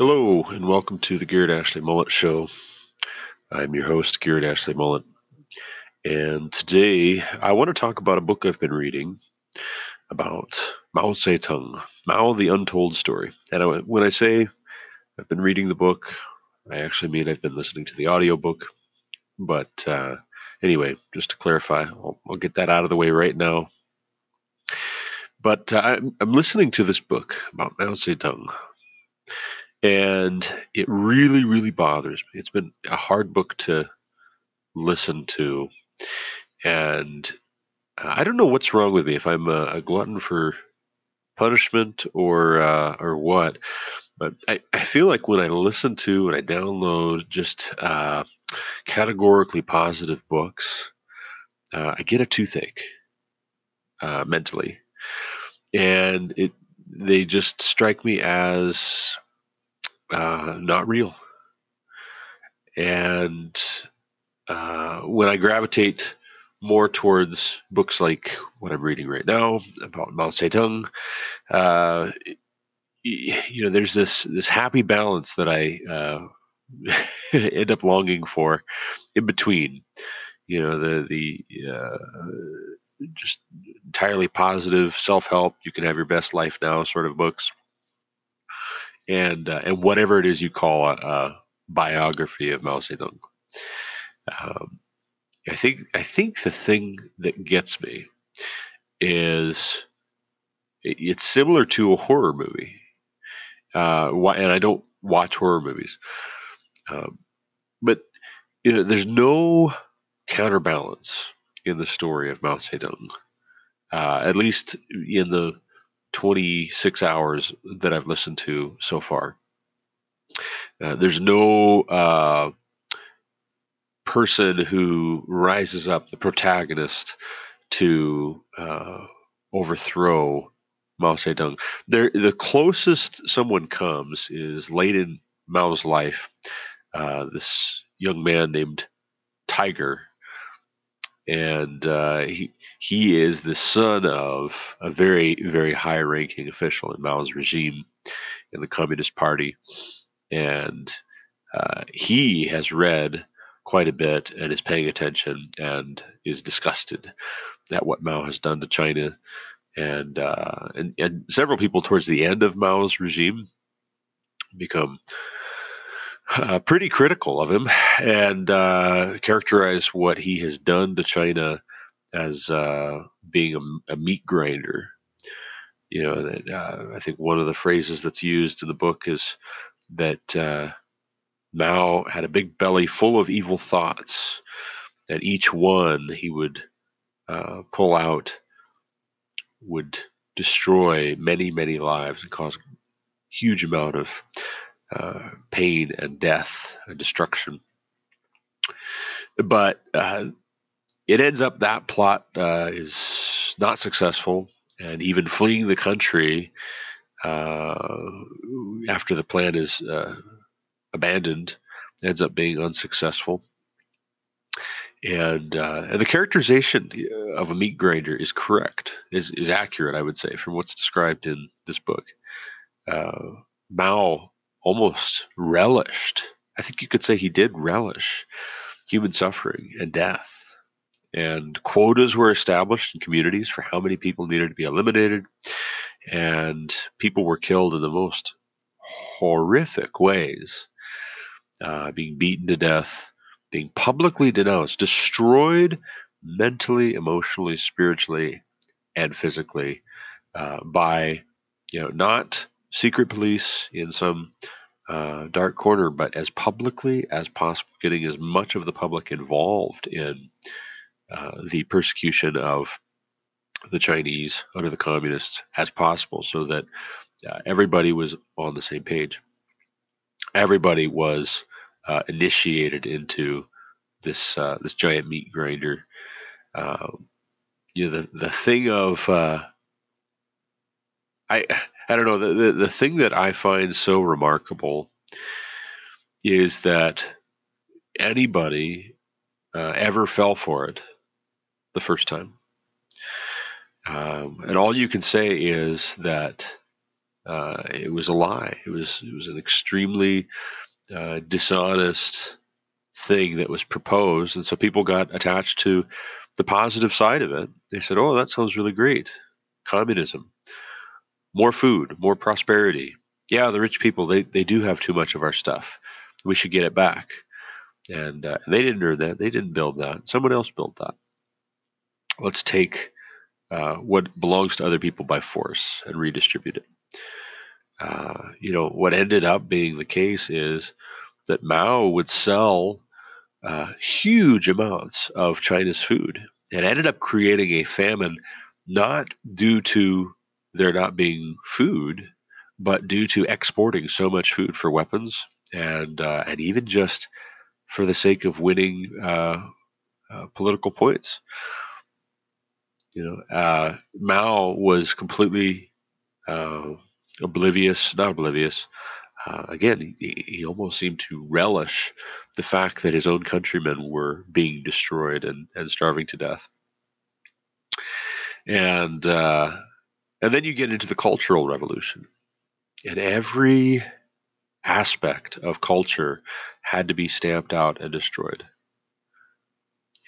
Hello, and welcome to the Garrett Ashley Mullet Show. I'm your host, Garrett Ashley Mullet. And today I want to talk about a book I've been reading about Mao Zedong, Mao the Untold Story. And I, when I say I've been reading the book, I actually mean I've been listening to the audiobook. But uh, anyway, just to clarify, I'll, I'll, get that out of the way right now. But uh, I'm, I'm listening to this book about Mao Zedong and it really really bothers me. It's been a hard book to listen to and i don't know what's wrong with me if i'm a, a glutton for punishment or uh, or what but I, I feel like when i listen to and i download just uh, categorically positive books uh, i get a toothache uh, mentally and it they just strike me as uh, not real. And uh, when I gravitate more towards books like what I'm reading right now about Mao Zedong, uh, you know, there's this this happy balance that I uh, end up longing for in between. You know, the the uh, just entirely positive self help. You can have your best life now sort of books and uh, and whatever it is you call a, a biography of Mao Zedong. Um, I think I think the thing that gets me is it, it's similar to a horror movie, uh, and I don't watch horror movies, um, but you know, there's no counterbalance in the story of Mao Zedong, uh, at least in the 26 hours that I've listened to so far. Uh, there's no uh, person who rises up, the protagonist, to uh, overthrow Mao Zedong. There, the closest someone comes is late in Mao's life. Uh, this young man named Tiger and uh, he he is the son of a very very high ranking official in Mao's regime in the Communist Party, and uh, he has read quite a bit and is paying attention and is disgusted at what Mao has done to China, and uh, and, and several people towards the end of Mao's regime become uh, pretty critical of him and uh, characterize what he has done to China as uh, being a, a, meat grinder. You know, that, uh, I think one of the phrases that's used in the book is that uh, Mao had a big belly full of evil thoughts, and each one he would uh, pull out would destroy many, many lives and cause huge amount of uh, pain and death and destruction. But uh, it ends up that plot uh, is not successful, and even fleeing the country uh, after the plan is uh, abandoned ends up being unsuccessful. And, and the characterization of a meat grinder is correct, is, is accurate, I would say, from what's described in this book. Mao almost relished. I think you could say he did relish human suffering and death. And quotas were established in communities for how many people needed to be eliminated. And people were killed in the most horrific ways, uh, being beaten to death, being publicly denounced, destroyed mentally, emotionally, spiritually, and physically uh, by, you know, not secret police in some uh, dark corner, but as publicly as possible, getting as much of the public involved in uh, the persecution of the Chinese under the communists as possible, so that uh, everybody was on the same page. Everybody was uh, initiated into this uh, this giant meat grinder. Um, you know the the thing of uh, I I don't know. The, the, the thing that I find so remarkable is that anybody uh, ever fell for it the first time. Um, and all you can say is that Uh, it was a lie. It was it was an extremely uh, dishonest thing that was proposed, and so people got attached to the positive side of it. They said, "Oh, that sounds really great. Communism, more food, more prosperity. Yeah, the rich people they they do have too much of our stuff. We should get it back." And, uh, they didn't earn that. They didn't build that. Someone else built that. Let's take uh, what belongs to other people by force and redistribute it. Uh, you know, what ended up being the case is that Mao would sell uh, huge amounts of China's food and ended up creating a famine not due to there not being food, but due to exporting so much food for weapons and uh, and even just for the sake of winning uh, uh, political points. You know, uh, Mao was completely uh, oblivious, not oblivious. Uh, again, he, he, almost seemed to relish the fact that his own countrymen were being destroyed and, and starving to death. And uh, and then you get into the Cultural Revolution, and every aspect of culture had to be stamped out and destroyed.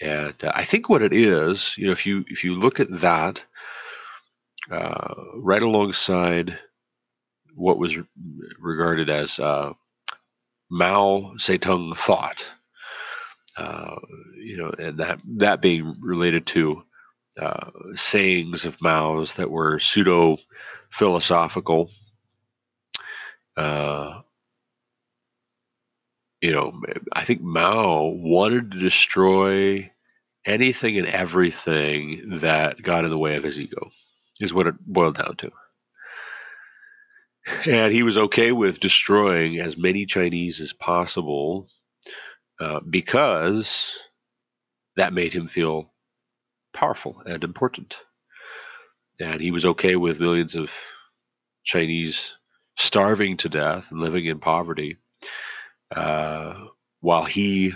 And uh, I think what it is, you know, if you if you look at that uh, right alongside what was regarded as uh, Mao Zedong thought, uh, you know, and that that being related to uh, sayings of Mao's that were pseudo philosophical. Uh, you know, I think Mao wanted to destroy anything and everything that got in the way of his ego, is what it boiled down to. And he was okay with destroying as many Chinese as possible uh, because that made him feel powerful and important. And he was okay with millions of Chinese starving to death living in poverty uh, while he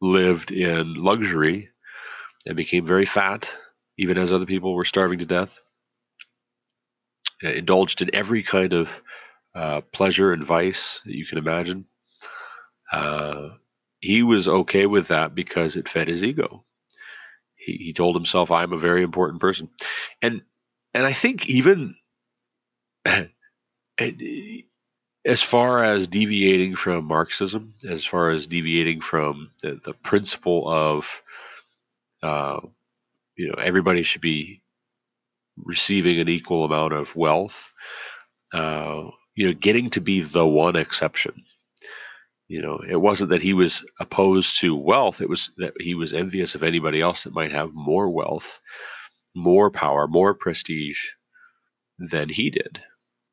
lived in luxury and became very fat, even as other people were starving to death, uh, indulged in every kind of uh, pleasure and vice that you can imagine. Uh, he was okay with that because it fed his ego. He, he told himself, "I'm a very important person," and and I think even as far as deviating from Marxism, as far as deviating from the, the principle of, uh, you know, everybody should be receiving an equal amount of wealth, uh, you know, getting to be the one exception. You know, it wasn't that he was opposed to wealth, it was that he was envious of anybody else that might have more wealth, more power, more prestige than he did.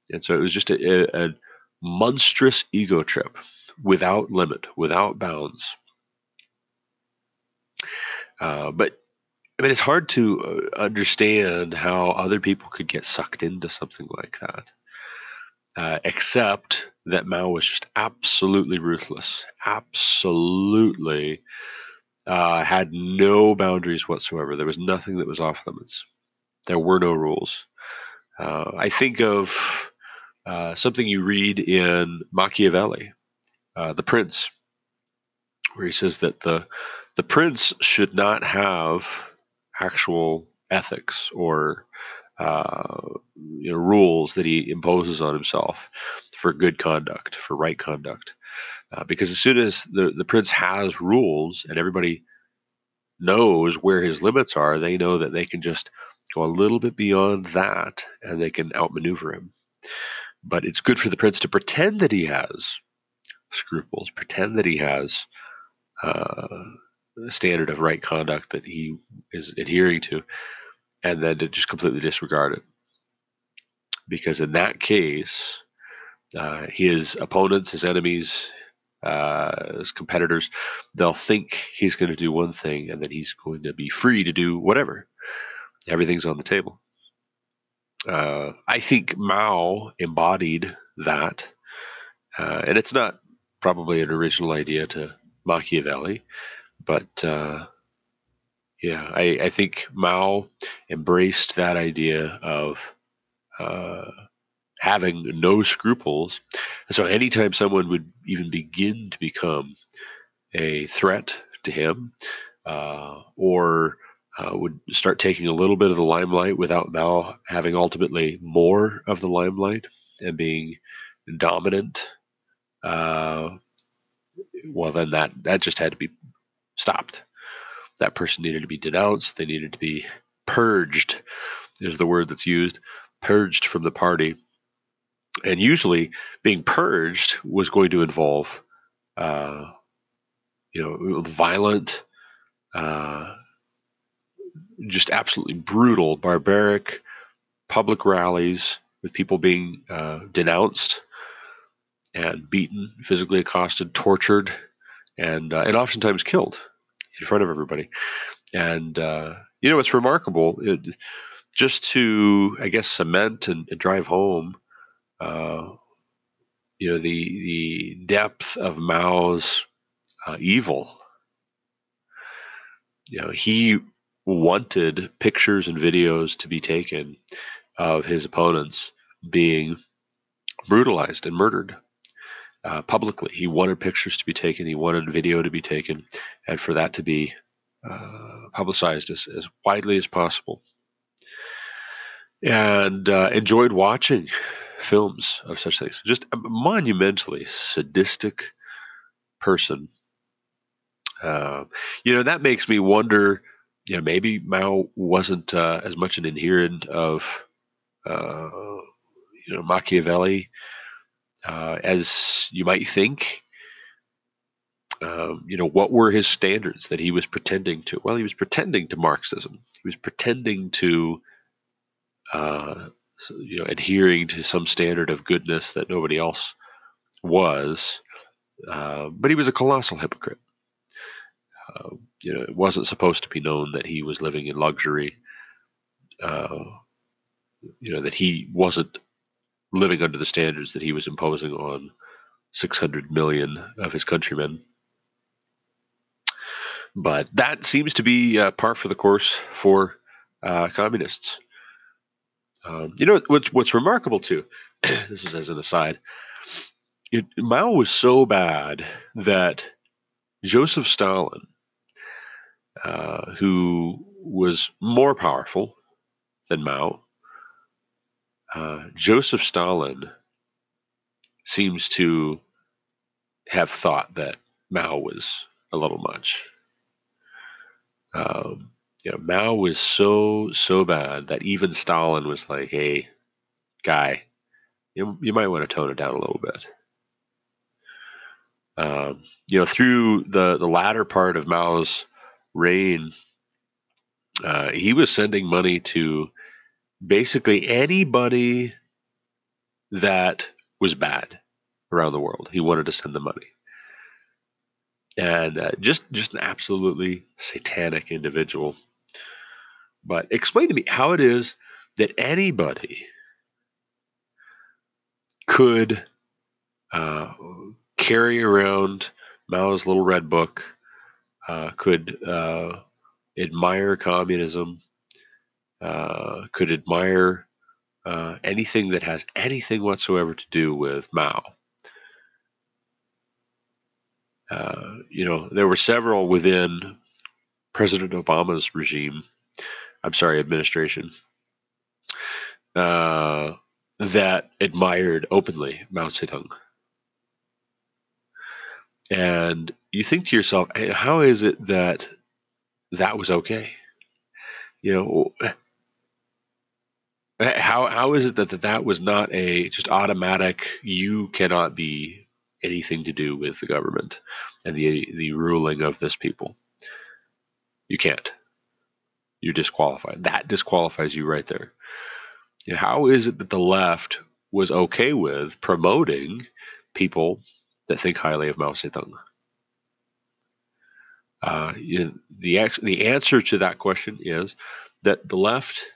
And so it was just a, a, monstrous ego trip without limit, without bounds. Uh, but I mean, it's hard to uh, understand how other people could get sucked into something like that, uh, except that Mao was just absolutely ruthless, absolutely uh, had no boundaries whatsoever. There was nothing that was off limits. There were no rules. Uh, I think of uh, something you read in Machiavelli, uh, The Prince, where he says that the the prince should not have actual ethics or uh, you know, rules that he imposes on himself for good conduct, for right conduct. Uh, because as soon as the, the prince has rules and everybody knows where his limits are, they know that they can just go a little bit beyond that and they can outmaneuver him. But it's good for the prince to pretend that he has scruples, pretend that he has uh, a standard of right conduct that he is adhering to, and then to just completely disregard it. Because in that case, uh, his opponents, his enemies, uh, his competitors, they'll think he's going to do one thing and then he's going to be free to do whatever. Everything's on the table uh, I think Mao embodied that, uh, and it's not probably an original idea to Machiavelli, but uh, yeah, I, I, think Mao embraced that idea of uh, having no scruples. And so anytime someone would even begin to become a threat to him uh, or uh, would start taking a little bit of the limelight without Mao having ultimately more of the limelight and being dominant, uh, well, then that, that just had to be stopped. That person needed to be denounced. They needed to be purged, is the word that's used, purged from the party. And usually, being purged was going to involve, uh, you know, violent, uh, just absolutely brutal, barbaric public rallies with people being uh, denounced and beaten, physically accosted, tortured, and uh, and oftentimes killed in front of everybody. And uh, you know, it's remarkable. It, just to, I guess, cement and, and drive home, uh, you know, the the depth of Mao's uh, evil. You know, he wanted pictures and videos to be taken of his opponents being brutalized and murdered uh, publicly. He wanted pictures to be taken, he wanted video to be taken, and for that to be uh, publicized as, as widely as possible. And uh, enjoyed watching films of such things. Just a monumentally sadistic person. Uh, you know, that makes me wonder you know, maybe Mao wasn't uh, as much an adherent of, uh, you know, Machiavelli uh, as you might think. Um, you know, what were his standards that he was pretending to? Well, he was pretending to Marxism. He was pretending to, uh, you know, adhering to some standard of goodness that nobody else was. Uh, but he was a colossal hypocrite. Uh, you know, it wasn't supposed to be known that he was living in luxury. Uh, you know, that he wasn't living under the standards that he was imposing on 600 million of his countrymen. But that seems to be uh, par for the course for uh, communists. Um, you know what's what's remarkable too. this is as an aside. It, Mao was so bad that Joseph Stalin uh, who was more powerful than Mao. Uh, Joseph Stalin seems to have thought that Mao was a little much. Um, you know, Mao was so so bad that even Stalin was like, "Hey, guy, you, you might want to tone it down a little bit." Um, you know, through the the latter part of Mao's reign, uh, he was sending money to basically anybody that was bad around the world. He wanted to send the money, and uh, just just an absolutely satanic individual. But explain to me how it is that anybody could uh, carry around Mao's little red book uh, could uh, admire communism, uh, could admire uh, anything that has anything whatsoever to do with Mao. Uh, you know, there were several within President Obama's regime, I'm sorry, administration, uh, that admired openly Mao Zedong. And you think to yourself, how is it that that was okay? You know, how how is it that that, that was not a just automatic? You cannot be anything to do with the government and the the ruling of this people. You can't. You're disqualified. That disqualifies you right there. How is it that the left was okay with promoting people that think highly of Mao Zedong? Uh, you, the the answer to that question is that the left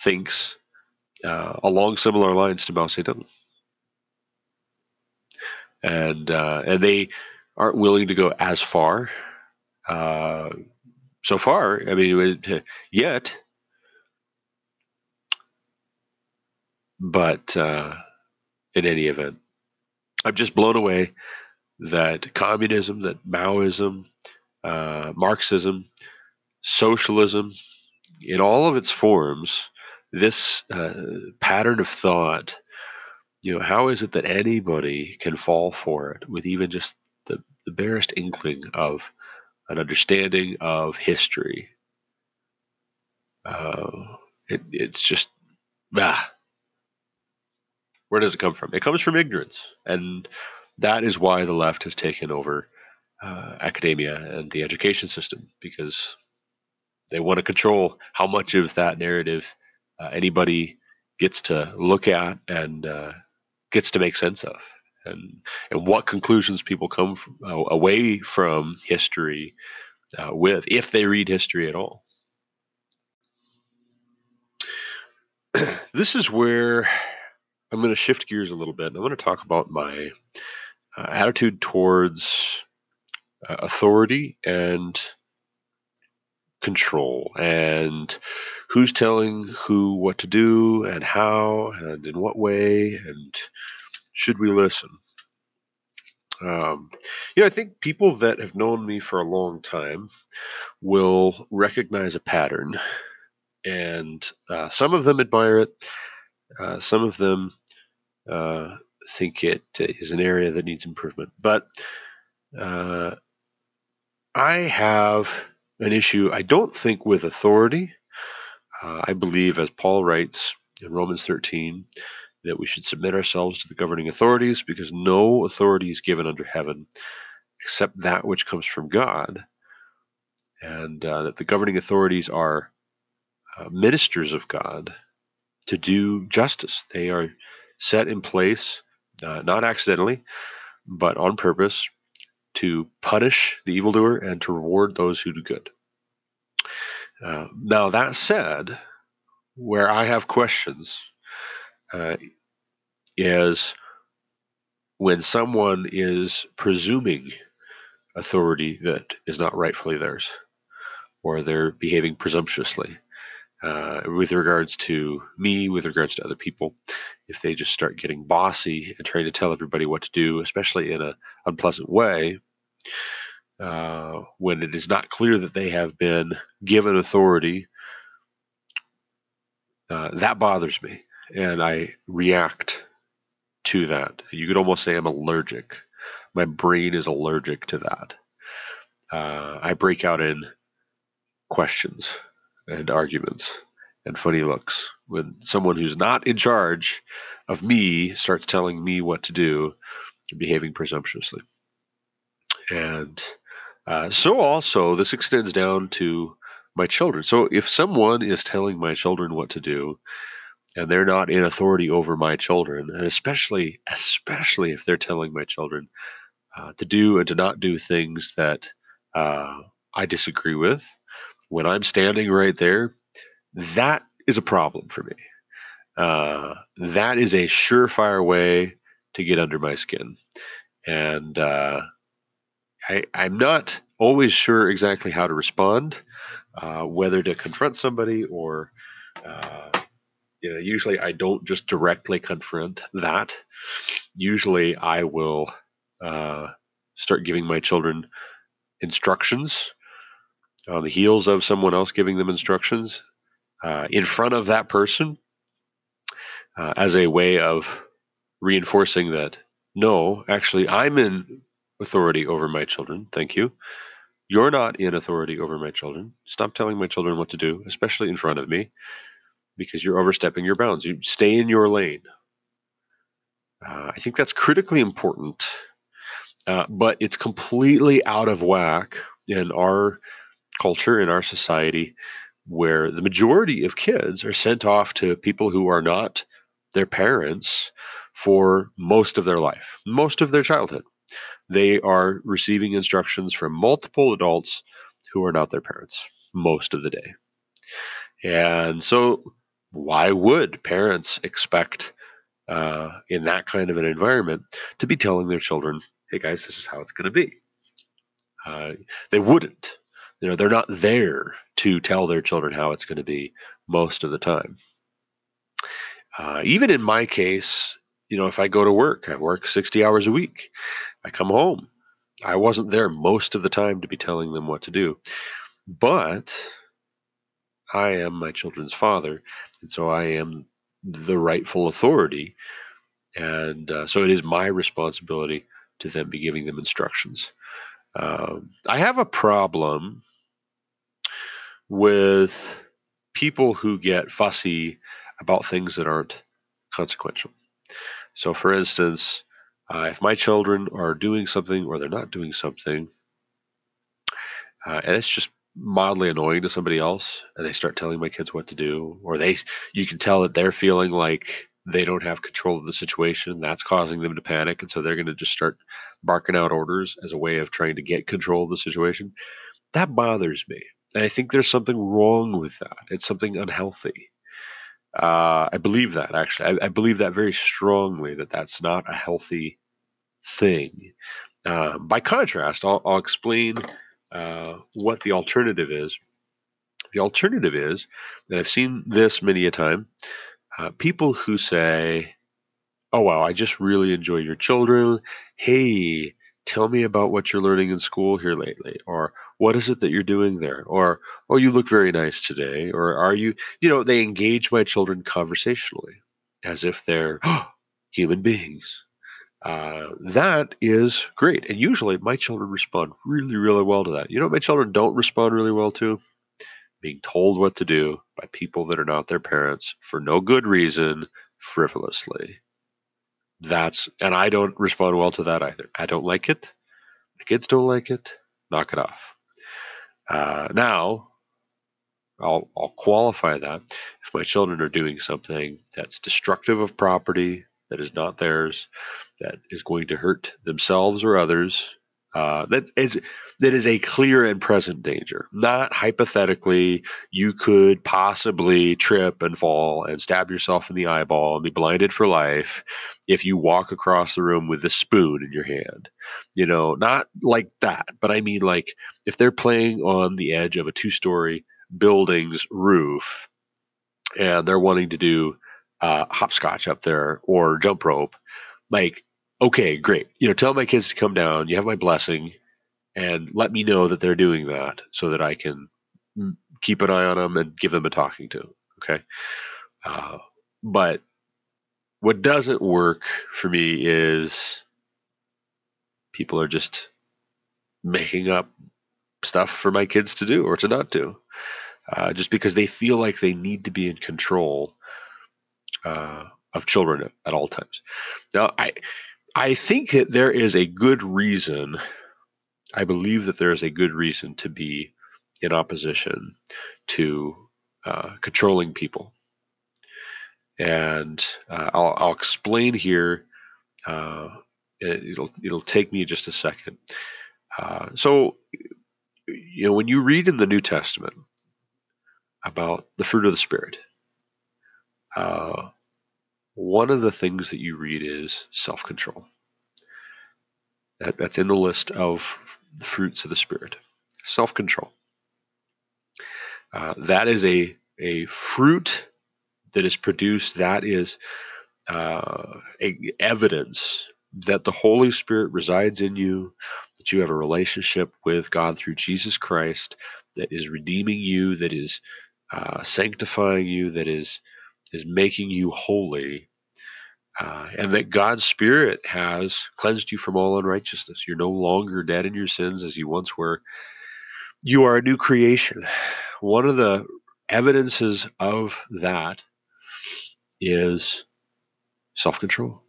thinks uh, along similar lines to Mao Zedong, and uh, and they aren't willing to go as far. Uh, so far, I mean, yet but uh, in any event, I'm just blown away that communism, that Maoism, uh, Marxism, socialism, in all of its forms, this uh, pattern of thought, you know, how is it that anybody can fall for it with even just the, the barest inkling of an understanding of history? Uh, it, it's just, ah, where does it come from? It comes from ignorance. And that is why the left has taken over uh, academia and the education system because they want to control how much of that narrative uh, anybody gets to look at and uh, gets to make sense of, and and what conclusions people come from, uh, away from history uh, with, if they read history at all. this is where I'm going to shift gears a little bit. And I'm going to talk about my uh, attitude towards uh, authority and control and who's telling who what to do and how and in what way and should we listen? Um, you know i think people that have known me for a long time will recognize a pattern and uh, some of them admire it uh, some of them uh, think it is an area that needs improvement. But uh, I have an issue, I don't think, with authority. Uh, I believe, as Paul writes in Romans 13, that we should submit ourselves to the governing authorities because no authority is given under heaven except that which comes from God. And uh, that the governing authorities are uh, ministers of God to do justice. They are set in place, uh, not accidentally, but on purpose to punish the evildoer and to reward those who do good. Uh, now, that said, where I have questions uh, is when someone is presuming authority that is not rightfully theirs, or they're behaving presumptuously. Uh, with regards to me, with regards to other people, if they just start getting bossy and trying to tell everybody what to do, especially in an unpleasant way, uh, when it is not clear that they have been given authority, uh, that bothers me, and I react to that. You could almost say I'm allergic. My brain is allergic to that. Uh, I break out in questions and arguments and funny looks when someone who's not in charge of me starts telling me what to do and behaving presumptuously. And uh, so also this extends down to my children. So if someone is telling my children what to do, and they're not in authority over my children, and especially especially if they're telling my children uh, to do and to not do things that uh, I disagree with, when I'm standing right there, that is a problem for me. Uh, that is a surefire way to get under my skin, and uh, I, I'm not always sure exactly how to respond, uh, whether to confront somebody or, uh, you know, usually I don't just directly confront that. Usually I will uh, start giving my children instructions on the heels of someone else giving them instructions uh, in front of that person uh, as a way of reinforcing that no, actually, I'm in authority over my children. Thank you. You're not in authority over my children. Stop telling my children what to do, especially in front of me, because you're overstepping your bounds. You stay in your lane. Uh, I think that's critically important, uh, but it's completely out of whack in our culture, in our society, where the majority of kids are sent off to people who are not their parents for most of their life, most of their childhood they are receiving instructions from multiple adults who are not their parents most of the day. And so, why would parents expect uh, in that kind of an environment to be telling their children, hey guys, this is how it's going to be? Uh, they wouldn't. You know, they're not there to tell their children how it's going to be most of the time. Uh, even in my case, you know, if I go to work, I work 60 hours a week. I come home. I wasn't there most of the time to be telling them what to do. But I am my children's father, and so I am the rightful authority. And uh, so it is my responsibility to then be giving them instructions. Um, I have a problem with people who get fussy about things that aren't consequential. So, for instance, uh, if my children are doing something or they're not doing something, uh, and it's just mildly annoying to somebody else, and they start telling my kids what to do, or they, you can tell that they're feeling like they don't have control of the situation. That's causing them to panic, and so they're going to just start barking out orders as a way of trying to get control of the situation. That bothers me, and I think there's something wrong with that. It's something unhealthy. Uh, I believe that actually. I, I, believe that very strongly that that's not a healthy thing. Uh, by contrast, I'll, I'll explain uh, what the alternative is. The alternative is that I've seen this many a time. Uh, people who say, "Oh wow, I just really enjoy your children." Hey, tell me about what you're learning in school here lately or what is it that you're doing there? Or oh you look very nice today or are you you know they engage my children conversationally as if they're oh, human beings. Uh, that is great and usually my children respond really really well to that. You know my children don't respond really well to? Being told what to do by people that are not their parents for no good reason frivolously that's and I don't respond well to that either. I don't like it. The kids don't like it. Knock it off. Uh, now, I'll I'll qualify that if my children are doing something that's destructive of property that is not theirs, that is going to hurt themselves or others, uh, that is that is a clear and present danger. Not hypothetically, you could possibly trip and fall and stab yourself in the eyeball and be blinded for life if you walk across the room with a spoon in your hand. You know, not like that, but I mean like if they're playing on the edge of a two-story building's roof and they're wanting to do uh, hopscotch up there or jump rope, like okay, great. You know, tell my kids to come down. You have my blessing, and let me know that they're doing that so that I can keep an eye on them and give them a talking to. Okay. Uh, but what doesn't work for me is people are just making up stuff for my kids to do or to not do uh, just because they feel like they need to be in control uh, of children at, at all times. Now, I I think that there is a good reason. I believe that there is a good reason to be in opposition to uh, controlling people. And uh, I'll, I'll, explain here. Uh, it'll it'll take me just a second. Uh, so, you know, when you read in the New Testament about the fruit of the Spirit, uh, one of the things that you read is self control. That, that's in the list of the fruits of the Spirit. Self control. Uh, that is a, a fruit that is produced, that is uh, a, evidence that the Holy Spirit resides in you, that you have a relationship with God through Jesus Christ, that is redeeming you, that is uh, sanctifying you, that is is making you holy, uh, and that God's Spirit has cleansed you from all unrighteousness. You're no longer dead in your sins as you once were. You are a new creation. One of the evidences of that is self control.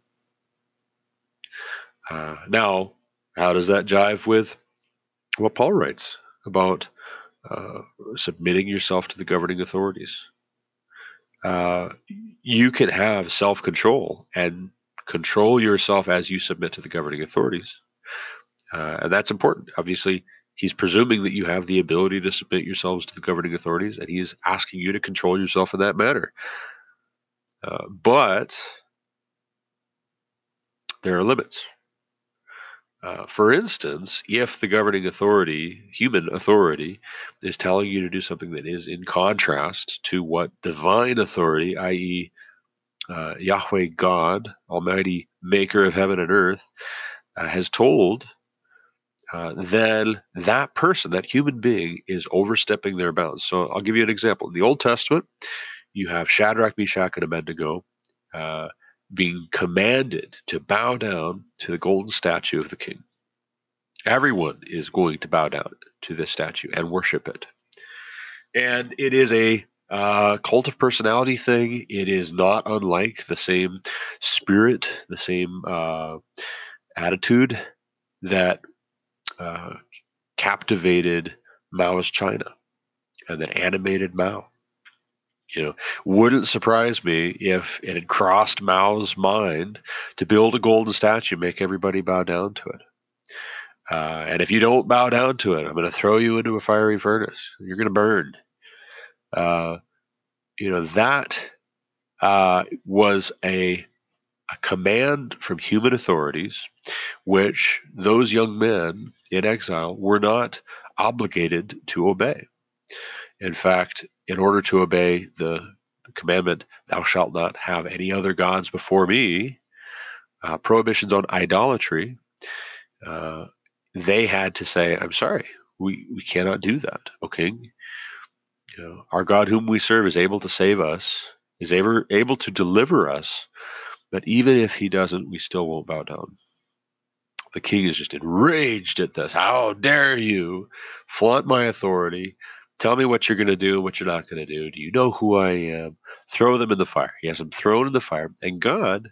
Uh, now, how does that jive with what Paul writes about uh, submitting yourself to the governing authorities? Uh, you can have self control and control yourself as you submit to the governing authorities. Uh, and that's important. Obviously, he's presuming that you have the ability to submit yourselves to the governing authorities, and he's asking you to control yourself in that manner. Uh, but there are limits. Uh, for instance, if the governing authority, human authority, is telling you to do something that is in contrast to what divine authority, i.e., uh, Yahweh God, Almighty Maker of heaven and earth, uh, has told, uh, then that person, that human being, is overstepping their bounds. So I'll give you an example. In the Old Testament, you have Shadrach, Meshach, and Abednego uh, being commanded to bow down to the golden statue of the king. Everyone is going to bow down to this statue and worship it. And it is a uh, cult of personality thing. It is not unlike the same spirit, the same uh, attitude that uh, captivated Maoist China and that animated Mao. You know, wouldn't surprise me if it had crossed Mao's mind to build a golden statue, make everybody bow down to it. Uh, and if you don't bow down to it, I'm going to throw you into a fiery furnace. You're going to burn. Uh, you know, that uh, was a, a command from human authorities, which those young men in exile were not obligated to obey. In fact, in order to obey the, commandment, thou shalt not have any other gods before me, uh, prohibitions on idolatry, uh, they had to say, I'm sorry, we, we cannot do that, O king. You know, our God, whom we serve, is able to save us, is ever able to deliver us, but even if he doesn't, we still won't bow down. The king is just enraged at this. How dare you flaunt my authority? Tell me what you're going to do and what you're not going to do. Do you know who I am? Throw them in the fire. He has them thrown in the fire. And God,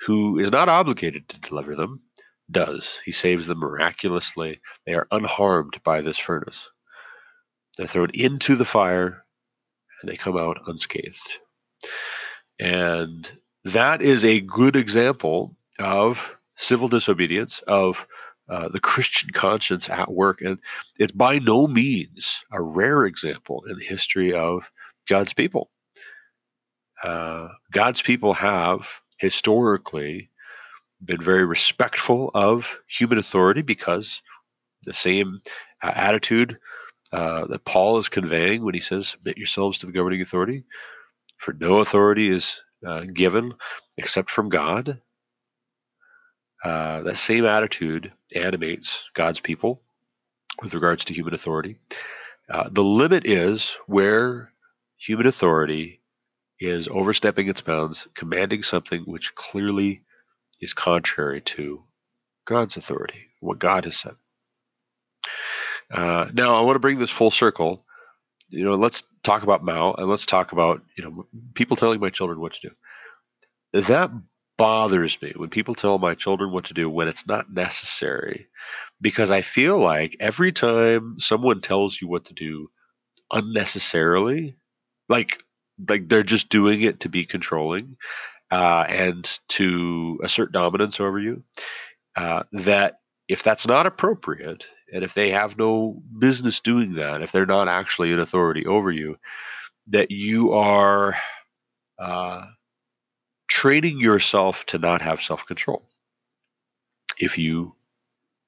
who is not obligated to deliver them, does. He saves them miraculously. They are unharmed by this furnace. They're thrown into the fire and they come out unscathed. And that is a good example of civil disobedience, of uh, the Christian conscience at work. And it's by no means a rare example in the history of God's people. Uh, God's people have historically been very respectful of human authority because the same uh, attitude uh, that Paul is conveying when he says, Submit yourselves to the governing authority. For no authority is uh, given except from God. That same attitude animates God's people with regards to human authority. Uh, the limit is where human authority is overstepping its bounds, commanding something which clearly is contrary to God's authority, what God has said. Uh, now, I want to bring this full circle. You know, let's talk about Mao and let's talk about you know people telling my children what to do. That bothers me when people tell my children what to do when it's not necessary, because I feel like every time someone tells you what to do unnecessarily, like like they're just doing it to be controlling uh, and to assert dominance over you, uh, that if that's not appropriate, and if they have no business doing that, if they're not actually an authority over you, that you are uh, training yourself to not have self control. If you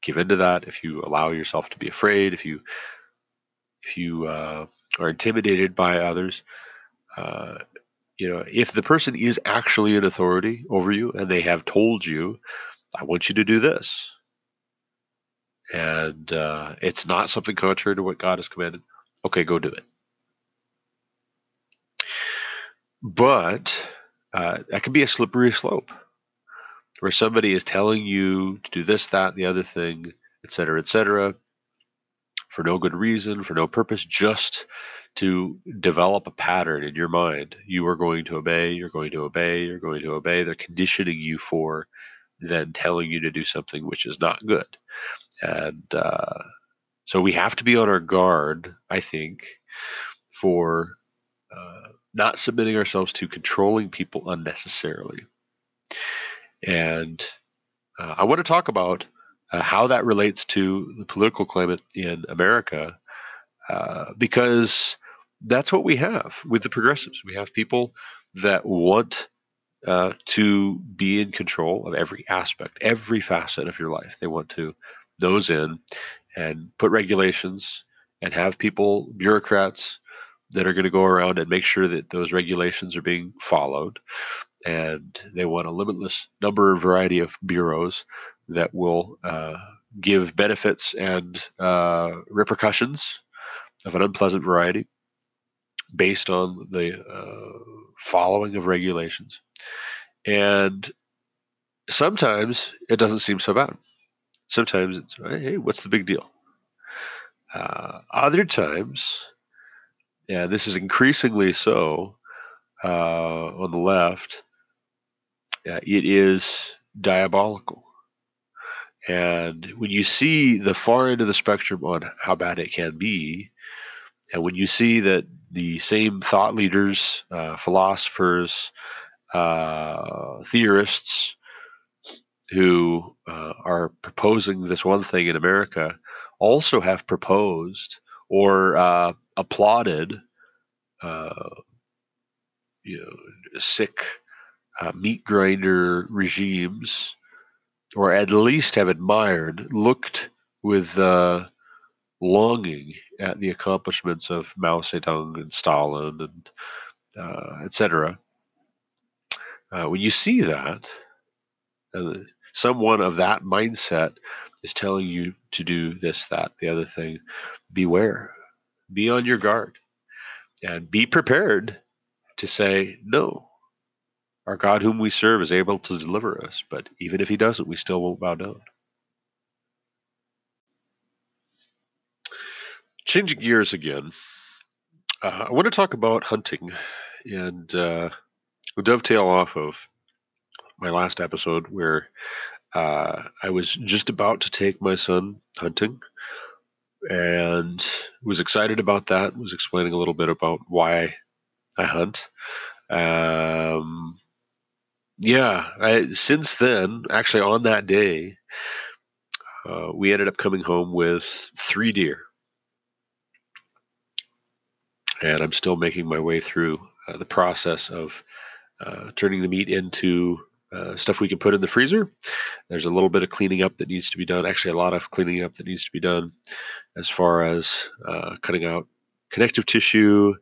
give into that, if you allow yourself to be afraid, if you if you uh, are intimidated by others, uh, you know, if the person is actually an authority over you and they have told you, I want you to do this, and uh, it's not something contrary to what God has commanded, okay, go do it. But uh, that can be a slippery slope where somebody is telling you to do this, that, the other thing, et cetera, et cetera, for no good reason, for no purpose, just to develop a pattern in your mind. You are going to obey, you're going to obey, you're going to obey. They're conditioning you for then telling you to do something which is not good. And uh, so we have to be on our guard, I think, for uh, not submitting ourselves to controlling people unnecessarily. And uh, I want to talk about uh, how that relates to the political climate in America, uh, because that's what we have with the progressives. We have people that want uh, to be in control of every aspect, every facet of your life. They want to nose in and put regulations and have people, bureaucrats, that are going to go around and make sure that those regulations are being followed. And they want a limitless number of variety of bureaus that will uh, give benefits and uh, repercussions of an unpleasant variety based on the uh, following of regulations. And sometimes it doesn't seem so bad. Sometimes it's, hey, what's the big deal? Uh, other times, yeah, this is increasingly so uh, on the left. Yeah, it is diabolical. And when you see the far end of the spectrum on how bad it can be, and when you see that the same thought leaders, uh, philosophers, uh, theorists who uh, are proposing this one thing in America also have proposed or uh, applauded, uh, you know, sick uh, meat grinder regimes, or at least have admired, looked with uh, longing at the accomplishments of Mao Zedong and Stalin and uh, etc. Uh, when you see that, uh, someone of that mindset is telling you to do this, that, the other thing, beware, be on your guard, and be prepared to say no. Our God, whom we serve, is able to deliver us, but even if He doesn't, we still won't bow down. Changing gears again, uh, I want to talk about hunting and uh, dovetail off of my last episode where uh, I was just about to take my son hunting and was excited about that. Was explaining a little bit about why I hunt. Um, yeah, I, since then, actually, on that day, uh, we ended up coming home with three deer. And I'm still making my way through uh, the process of uh, turning the meat into uh, stuff we can put in the freezer. There's a little bit of cleaning up that needs to be done. Actually, a lot of cleaning up that needs to be done as far as uh, cutting out connective tissue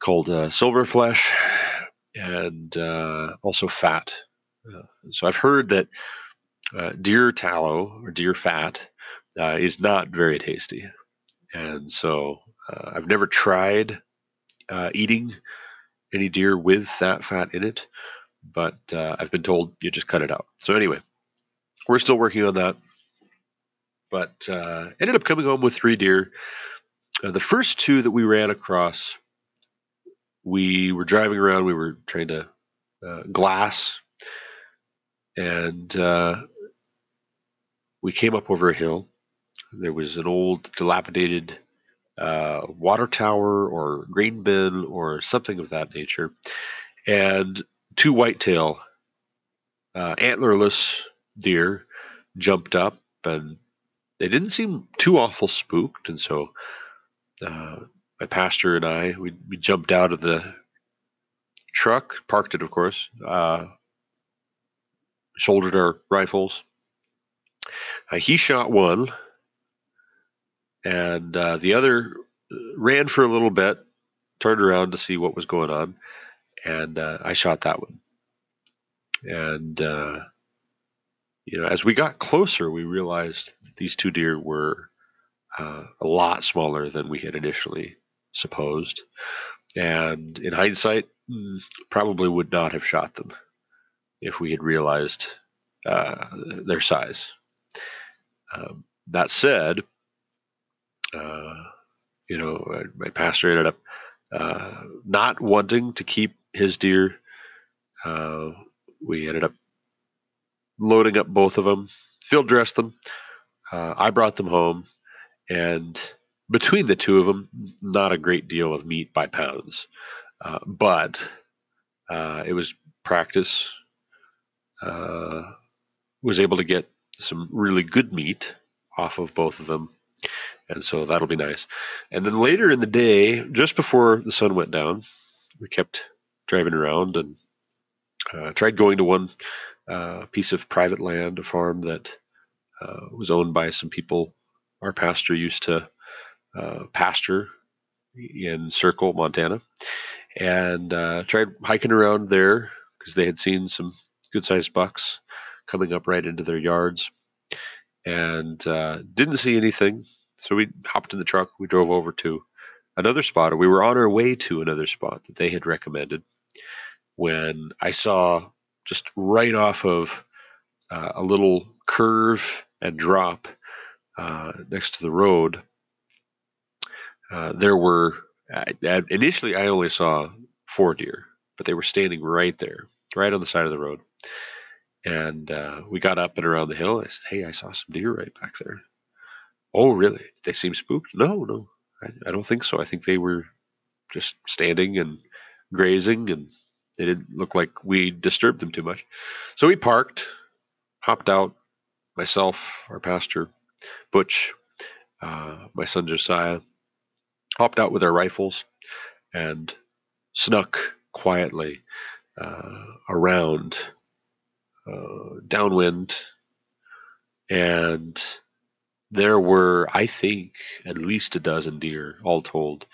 called uh, silver flesh and uh, also fat. Uh, so I've heard that uh, deer tallow or deer fat is not very tasty. And so I've never tried eating any deer with that fat in it but uh, I've been told you just cut it out. So anyway, we're still working on that. But uh, ended up coming home with three deer. Uh, the first two that we ran across, we were driving around. We were trying to uh, glass, and uh, we came up over a hill. There was an old, dilapidated uh, water tower or grain bin or something of that nature. And two whitetail uh, antlerless deer jumped up and they didn't seem too awful spooked. And so uh, my pastor and i we, we jumped out of the truck parked it of course uh, shouldered our rifles. Uh, he shot one and uh, the other ran for a little bit turned around to see what was going on and uh, I shot that one. And uh, you know, as we got closer, we realized these two deer were uh, a lot smaller than we had initially supposed. And in hindsight, mm, probably would not have shot them if we had realized uh, their size. Um, that said, uh, you know, my pastor ended up uh, not wanting to keep his deer. Uh, we ended up loading up both of them, field dressed them. Uh, I brought them home, and between the two of them, not a great deal of meat by pounds, uh, but uh, it was practice. Uh, was able to get some really good meat off of both of them, and so that'll be nice. And then later in the day, just before the sun went down, we kept driving around and uh, tried going to one uh, piece of private land, a farm that uh, was owned by some people our pastor used to uh, pasture in Circle, Montana, and uh, tried hiking around there because they had seen some good sized bucks coming up right into their yards and uh, didn't see anything. So we hopped in the truck. We drove over to another spot, or we were on our way to another spot that they had recommended when I saw just right off of uh, a little curve and drop uh, next to the road. Uh, there were initially I only saw four deer, but they were standing right there, right on the side of the road. And uh, we got up and around the hill. And I said, "Hey, I saw some deer right back there." Oh, really? They seem spooked? No, no, I, I don't think so. I think they were just standing and grazing, and they didn't look like we disturbed them too much. So we parked, hopped out. Myself, our pastor, Butch, uh, my son Josiah, hopped out with our rifles and snuck quietly uh, around uh, downwind, and there were, I think, at least a dozen deer, all told,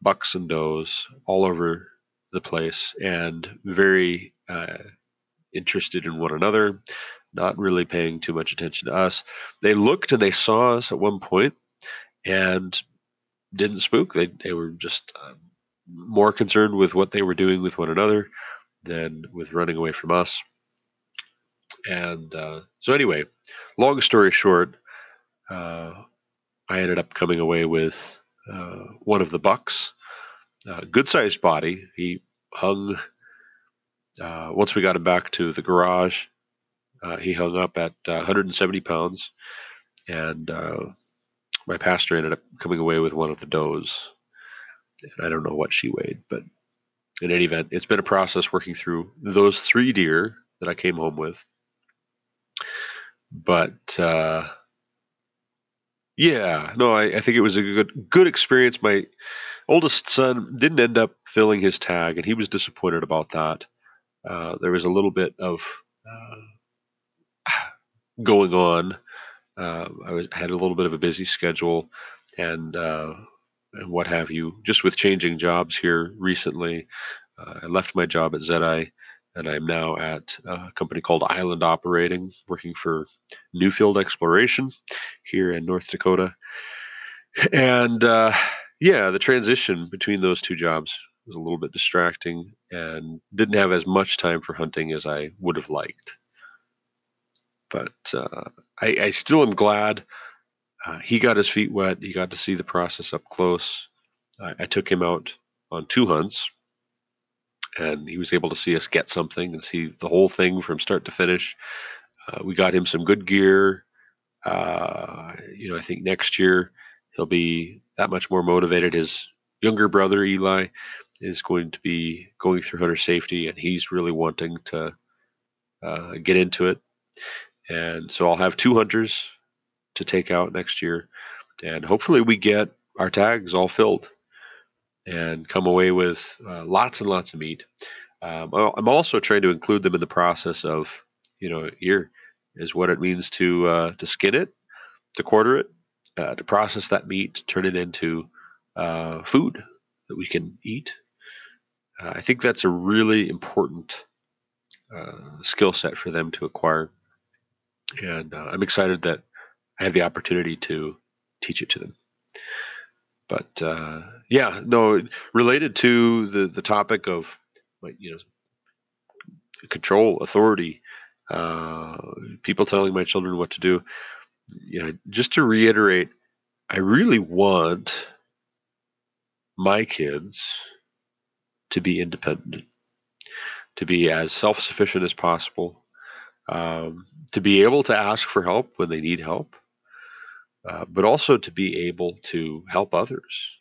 bucks and does, all over the place, and very uh, interested in one another, not really paying too much attention to us. They looked and they saw us at one point, and didn't spook. They they were just uh, more concerned with what they were doing with one another than with running away from us. And uh, so, anyway, long story short, uh, I ended up coming away with uh, one of the bucks, good sized body. He hung. Uh, once we got him back to the garage, uh, he hung up at 170 pounds, and my pastor ended up coming away with one of the does. And I don't know what she weighed, but in any event, it's been a process working through those three deer that I came home with. But uh, yeah, no, I, I, think it was a good good experience. My oldest son didn't end up filling his tag, and he was disappointed about that. Uh, there was a little bit of uh, going on uh, I was, had a little bit of a busy schedule and, uh, and what have you. Just with changing jobs here recently, uh, I left my job at Zedi and I'm now at a company called Island Operating, working for Newfield Exploration here in North Dakota. And uh, yeah, the transition between those two jobs was a little bit distracting and didn't have as much time for hunting as I would have liked but uh, I, I, still am glad uh, he got his feet wet. He got to see the process up close. I, I, took him out on two hunts, and he was able to see us get something and see the whole thing from start to finish. Uh, we got him some good gear. Uh, you know, I think next year he'll be that much more motivated. His younger brother Eli is going to be going through hunter safety, and he's really wanting to uh, get into it and so I'll have two hunters to take out next year, and hopefully we get our tags all filled and come away with uh, lots and lots of meat. Um, I'm also trying to include them in the process of, you know, here is what it means to uh, to skin it, to quarter it, uh, to process that meat, to turn it into uh, food that we can eat. Uh, I think that's a really important uh, skill set for them to acquire and uh, I'm excited that I have the opportunity to teach it to them. But uh, yeah, no, related to the the topic of you know control, authority, people telling my children what to do. You know, just to reiterate, I really want my kids to be independent, to be as self sufficient as possible, um, to be able to ask for help when they need help, uh, but also to be able to help others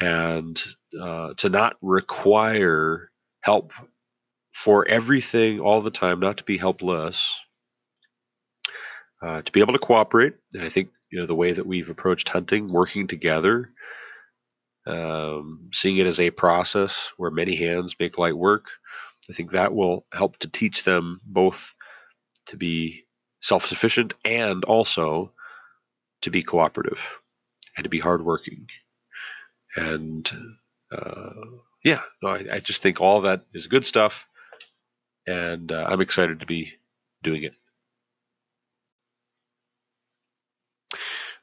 and uh, to not require help for everything all the time, not to be helpless, uh, to be able to cooperate. And I think you know the way that we've approached hunting, working together, um, seeing it as a process where many hands make light work. I think that will help to teach them both to be self sufficient and also to be cooperative and to be hardworking. And uh, yeah, no, I, I, just think all that is good stuff, and uh, I'm excited to be doing it.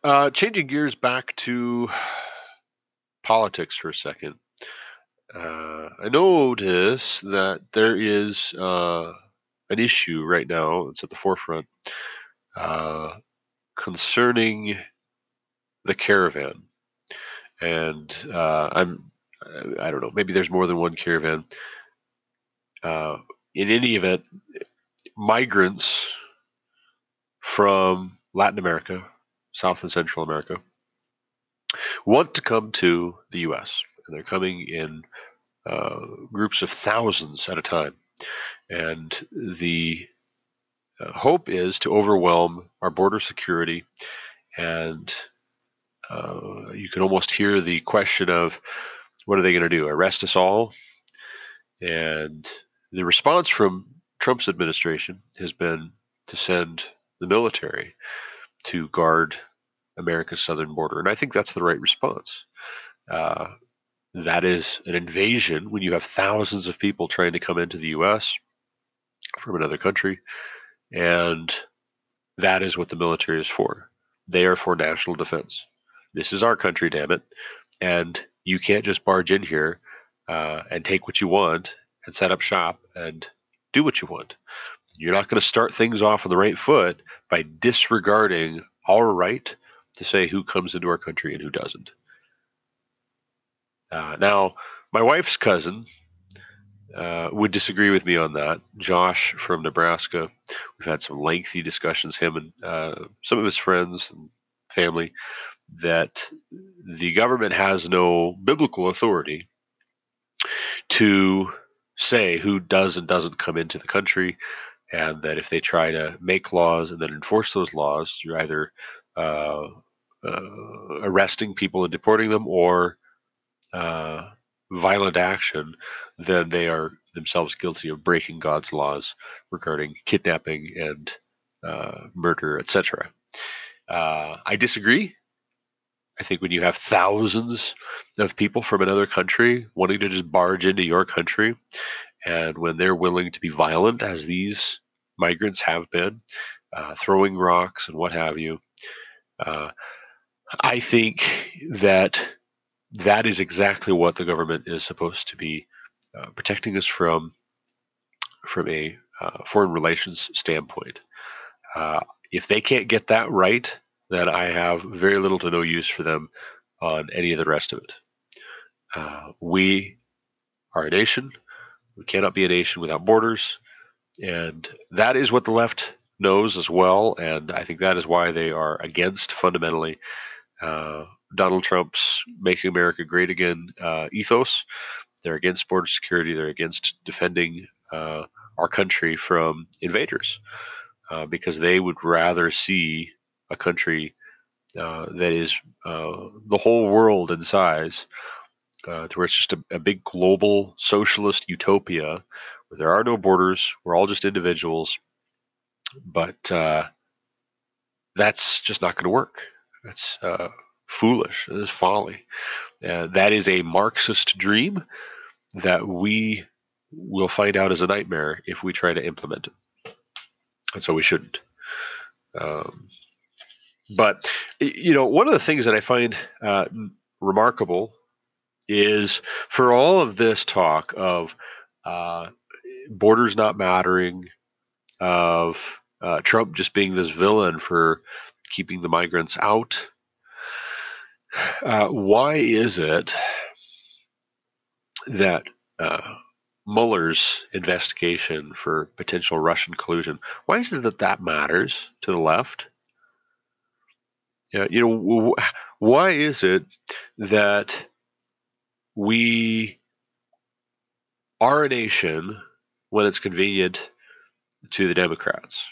Uh, changing gears back to politics for a second. Uh, I notice that there is uh, an issue right now that's at the forefront uh, concerning the caravan. And uh, I'm, I don't know, maybe there's more than one caravan. Uh, in any event, migrants from Latin America, South and Central America, want to come to the U.S. and they're coming in uh, groups of thousands at a time, and the uh, hope is to overwhelm our border security, and uh, you can almost hear the question of, "What are they going to do? Arrest us all?" And the response from Trump's administration has been to send the military to guard America's southern border. And I think that's the right response. Uh, that is an invasion when you have thousands of people trying to come into the U.S. from another country. And that is what the military is for. They are for national defense. This is our country, damn it. And you can't just barge in here uh, and take what you want and set up shop and do what you want. You're not going to start things off on the right foot by disregarding our right to say who comes into our country and who doesn't. Uh, now, my wife's cousin uh, would disagree with me on that. Josh from Nebraska. We've had some lengthy discussions, him and uh, some of his friends and family, that the government has no biblical authority to say who does and doesn't come into the country, and that if they try to make laws and then enforce those laws, you're either uh, uh, arresting people and deporting them or uh, violent action, then they are themselves guilty of breaking God's laws regarding kidnapping and uh, murder, etc. Uh, I disagree. I think when you have thousands of people from another country wanting to just barge into your country, and when they're willing to be violent, as these migrants have been, uh, throwing rocks and what have you, uh, I think that that is exactly what the government is supposed to be uh, protecting us from, from a uh, foreign relations standpoint. Uh, if they can't get that right, then I have very little to no use for them on any of the rest of it. Uh, we are a nation. We cannot be a nation without borders. And that is what the left knows as well. And I think that is why they are against fundamentally uh, Donald Trump's "Making America Great Again" uh, ethos. They're against border security. They're against defending uh, our country from invaders uh, because they would rather see a country uh, that is uh, the whole world in size, to where it's just a, a, big global socialist utopia where there are no borders. We're all just individuals, but that's just not going to work. That's uh, foolish. It is folly. Uh, that is a Marxist dream that we will find out is a nightmare if we try to implement it. And so we shouldn't. Um, but, you know, one of the things that I find uh, remarkable is for all of this talk of uh, borders not mattering, of uh, Trump just being this villain for keeping the migrants out. Uh, why is it that uh, Mueller's investigation for potential Russian collusion, why is it that that matters to the left? Yeah, you know, why is it that we are a nation when it's convenient to the Democrats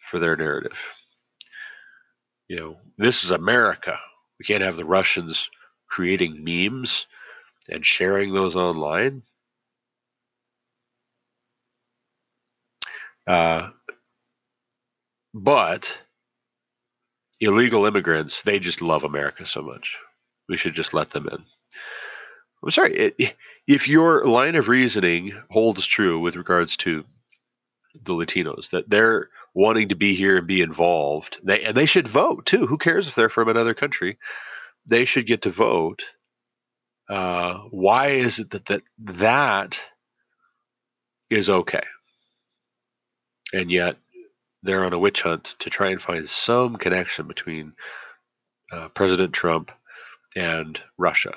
for their narrative? you know, this is America. We can't have the Russians creating memes and sharing those online. Uh, but illegal immigrants, they just love America so much. We should just let them in. I'm sorry, if your line of reasoning holds true with regards to the Latinos, that they're wanting to be here and be involved, they, and they should vote too. Who cares if they're from another country? They should get to vote. Uh, why is it that that, that is okay? And yet they're on a witch hunt to try and find some connection between uh, President Trump and Russia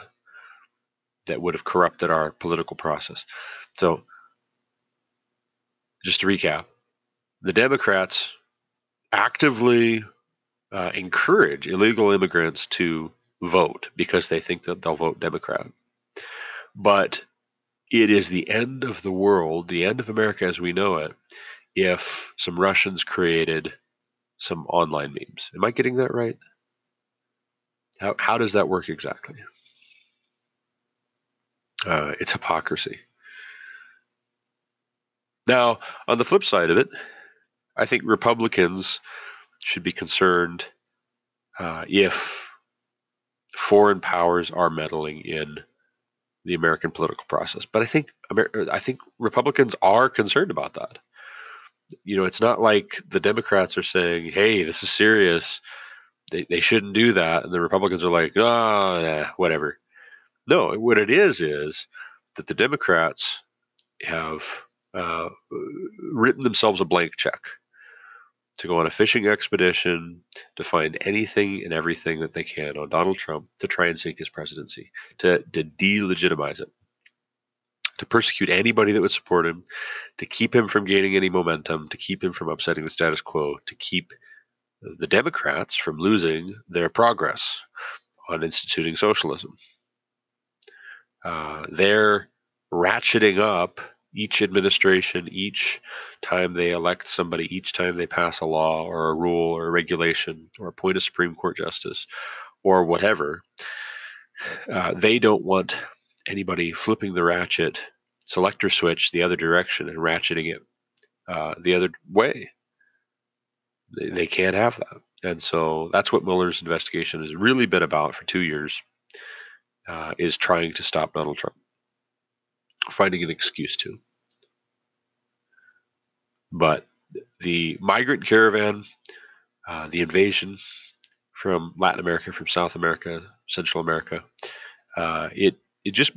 that would have corrupted our political process. So, just to recap, the Democrats actively uh, encourage illegal immigrants to vote because they think that they'll vote Democrat. But it is the end of the world, the end of America as we know it, if some Russians created some online memes. Am I getting that right? How, how does that work exactly? Uh, it's hypocrisy. Now, on the flip side of it, I think Republicans should be concerned uh, if foreign powers are meddling in the American political process. But I think I think Republicans are concerned about that. You know, it's not like the Democrats are saying, "Hey, this is serious. They they shouldn't do that," and the Republicans are like, "Ah, oh, whatever." No, what it is is that the Democrats have uh, written themselves a blank check to go on a fishing expedition to find anything and everything that they can on Donald Trump to try and sink his presidency, to, to delegitimize it, to persecute anybody that would support him, to keep him from gaining any momentum, to keep him from upsetting the status quo, to keep the Democrats from losing their progress on instituting socialism. Uh, they're ratcheting up each administration, each time they elect somebody, each time they pass a law or a rule or a regulation or appoint a Supreme Court justice or whatever. Uh, they don't want anybody flipping the ratchet selector switch the other direction and ratcheting it uh, the other way. They, they can't have that. And so that's what Mueller's investigation has really been about for two years uh, is trying to stop Donald Trump, finding an excuse to. But the migrant caravan, uh, the invasion from Latin America, from South America, Central America, uh, it it just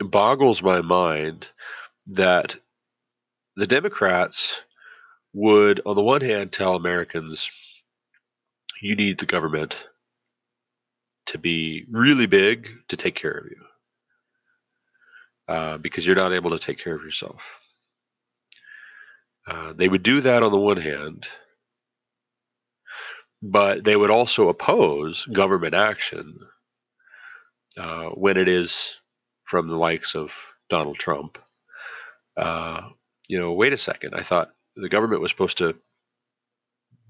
boggles my mind that the Democrats would, on the one hand, tell Americans, you need the government to be really big to take care of you uh, because you're not able to take care of yourself. Uh, they would do that on the one hand, but they would also oppose government action uh, when it is from the likes of Donald Trump. Uh, you know, wait a second. I thought the government was supposed to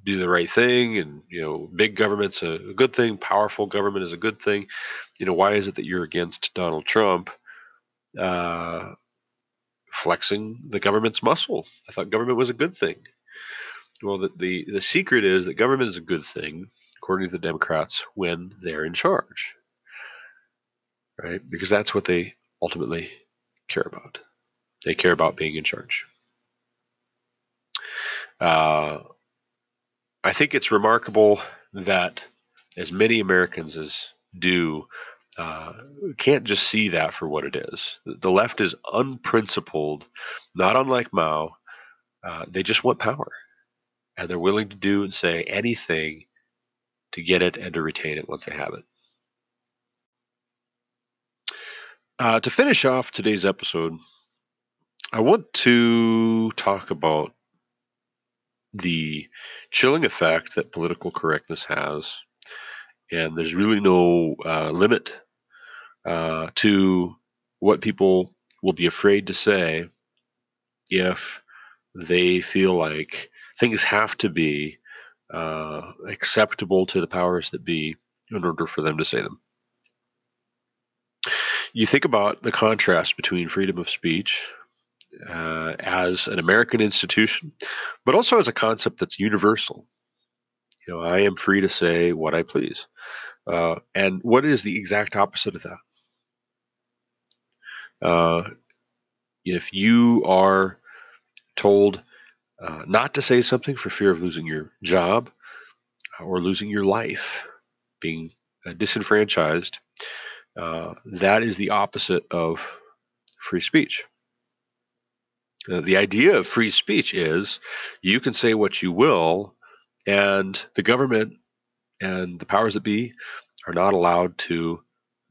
do the right thing and you know big government's a, good thing powerful government is a good thing. You know why is it that you're against donald trump uh, flexing the government's muscle? I thought government was a good thing. Well the, the, the secret is that government is a good thing according to the democrats when they're in charge. Right? Because that's what they ultimately care about. They care about being in charge. Uh, I think it's remarkable that as many Americans as do uh, can't just see that for what it is. The left is unprincipled, not unlike Mao. Uh, they just want power, and they're willing to do and say anything to get it and to retain it once they have it. Uh, to finish off today's episode, I want to talk about the chilling effect that political correctness has. And there's really no uh, limit uh, to what people will be afraid to say if they feel like things have to be uh, acceptable to the powers that be in order for them to say them. You think about the contrast between freedom of speech, uh, as an American institution, but also as a concept that's universal. You know, I am free to say what I please. Uh, and what is the exact opposite of that? Uh, if you are told uh, not to say something for fear of losing your job or losing your life, being uh, disenfranchised, uh, that is the opposite of free speech. Uh, the idea of free speech is you can say what you will, and the government and the powers that be are not allowed to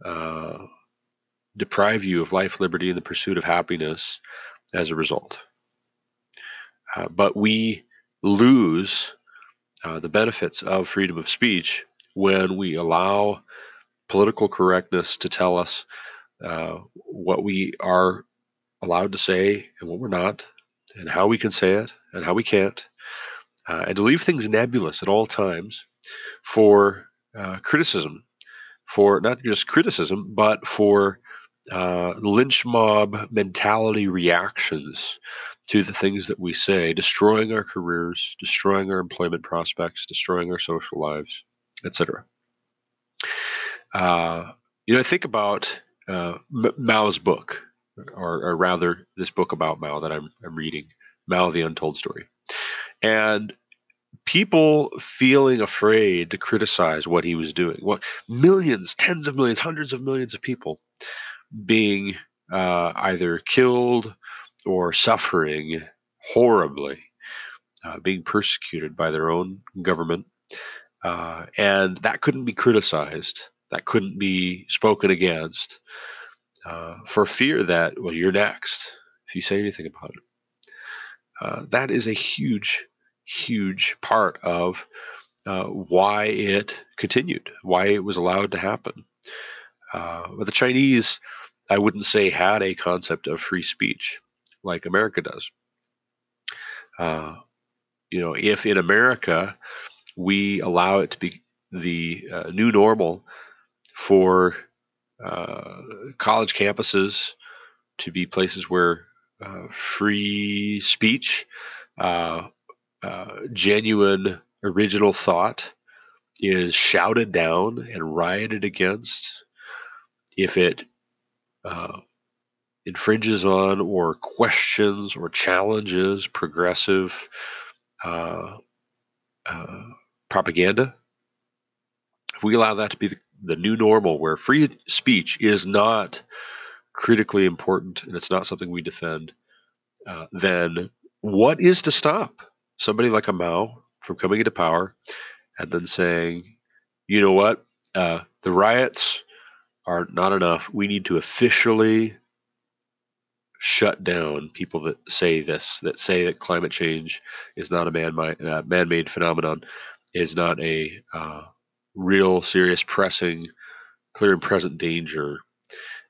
uh, deprive you of life, liberty, and the pursuit of happiness as a result. Uh, but we lose uh, the benefits of freedom of speech when we allow political correctness to tell us uh, what we are allowed to say and what we're not, and how we can say it and how we can't, uh, and to leave things nebulous at all times for uh, criticism, for not just criticism, but for uh, lynch mob mentality reactions to the things that we say, destroying our careers, destroying our employment prospects, destroying our social lives, etc. Uh, you know, I think about uh, Mao's book, or, or, rather, this book about Mao that I'm, I'm reading, Mao the Untold Story. And people feeling afraid to criticize what he was doing. What millions, tens of millions, hundreds of millions of people being uh, either killed or suffering horribly, uh, being persecuted by their own government. Uh, and that couldn't be criticized, that couldn't be spoken against uh, for fear that, well, you're next if you say anything about it. Uh, that is a huge, huge part of uh, why it continued, why it was allowed to happen. Uh, but the Chinese, I wouldn't say, had a concept of free speech like America does. Uh, you know, if in America we allow it to be the uh, new normal for uh, college campuses to be places where uh, free speech, uh, uh, genuine original thought is shouted down and rioted against, if it uh, infringes on or questions or challenges progressive propaganda, if we allow that to be the, the new normal where free speech is not critically important and it's not something we defend, uh, then what is to stop somebody like a Mao from coming into power and then saying, you know what, uh, the riots are not enough. We need to officially shut down people that say this, that say that climate change is not a man uh, man-made phenomenon, is not a uh, real, serious, pressing, clear and present danger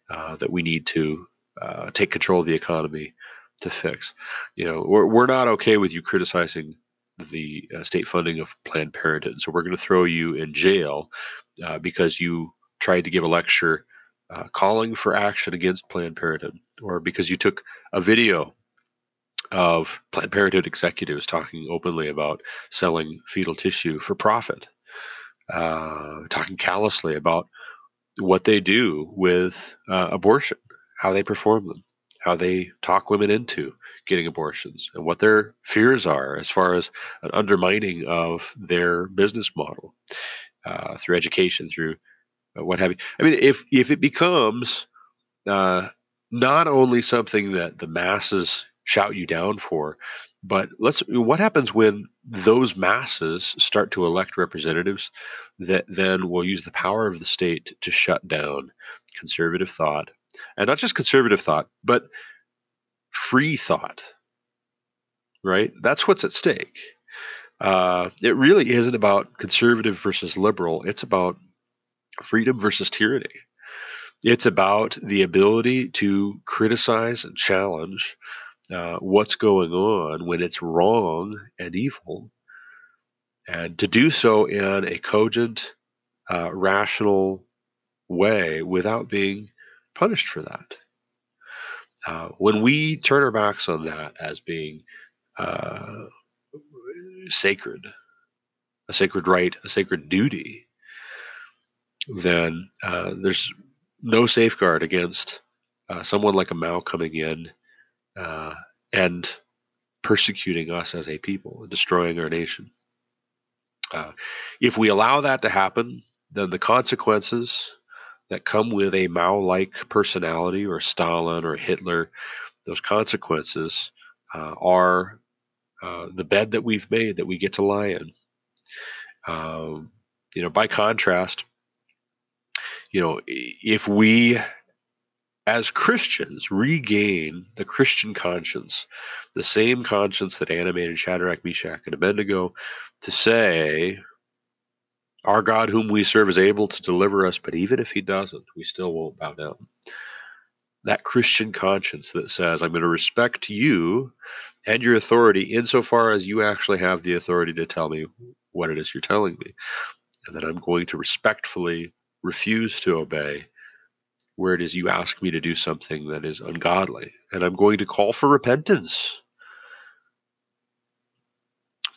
uh, that we need to uh, take control of the economy to fix. You know, we're we're not okay with you criticizing the uh, state funding of Planned Parenthood, so we're going to throw you in jail uh, because you tried to give a lecture uh, calling for action against Planned Parenthood, or because you took a video of Planned Parenthood executives talking openly about selling fetal tissue for profit, uh, talking callously about what they do with uh, abortion, how they perform them, how they talk women into getting abortions, and what their fears are as far as an undermining of their business model uh, through education, through uh, what have you. I mean, if if it becomes uh, not only something that the masses shout you down for, but let's what happens when those masses start to elect representatives that then will use the power of the state to shut down conservative thought, and not just conservative thought, but free thought. Right? That's what's at stake. Uh, it really isn't about conservative versus liberal. It's about freedom versus tyranny. It's about the ability to criticize and challenge uh, what's going on when it's wrong and evil, and to do so in a cogent, uh, rational way without being punished for that. Uh, when we turn our backs on that as being uh, sacred, a sacred right, a sacred duty, then uh, there's no safeguard against uh, someone like a Mao coming in uh, and persecuting us as a people, destroying our nation. Uh, if we allow that to happen, then the consequences that come with a Mao like personality or Stalin or Hitler, those consequences uh, are uh, the bed that we've made that we get to lie in. Um, you know, by contrast, you know, if we as Christians regain the Christian conscience, the same conscience that animated Shadrach, Meshach, and Abednego, to say, Our God, whom we serve, is able to deliver us, but even if he doesn't, we still won't bow down. That Christian conscience that says, I'm going to respect you and your authority insofar as you actually have the authority to tell me what it is you're telling me. And that I'm going to respectfully refuse to obey where it is you ask me to do something that is ungodly. And I'm going to call for repentance.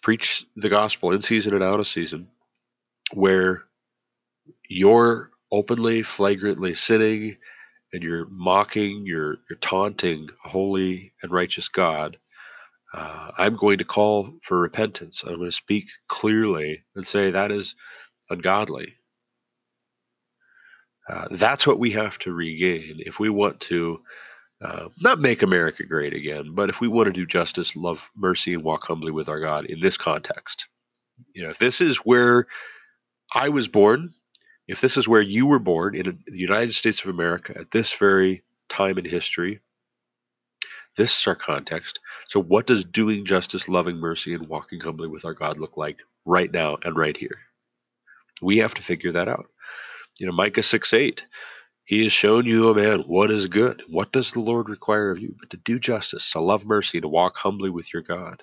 Preach the gospel in season and out of season, where you're openly, flagrantly sinning and you're mocking, you're, you're taunting holy and righteous God. Uh, I'm going to call for repentance. I'm going to speak clearly and say that is ungodly. Uh, that's what we have to regain if we want to uh, not make America great again, but if we want to do justice, love, mercy, and walk humbly with our God in this context. You know, if this is where I was born, if this is where you were born in the United States of America at this very time in history, this is our context. So, what does doing justice, loving mercy, and walking humbly with our God look like right now and right here? We have to figure that out. You know, Micah 6 8. He has shown you, O man, what is good. What does the Lord require of you? But to do justice, to love mercy, to walk humbly with your God.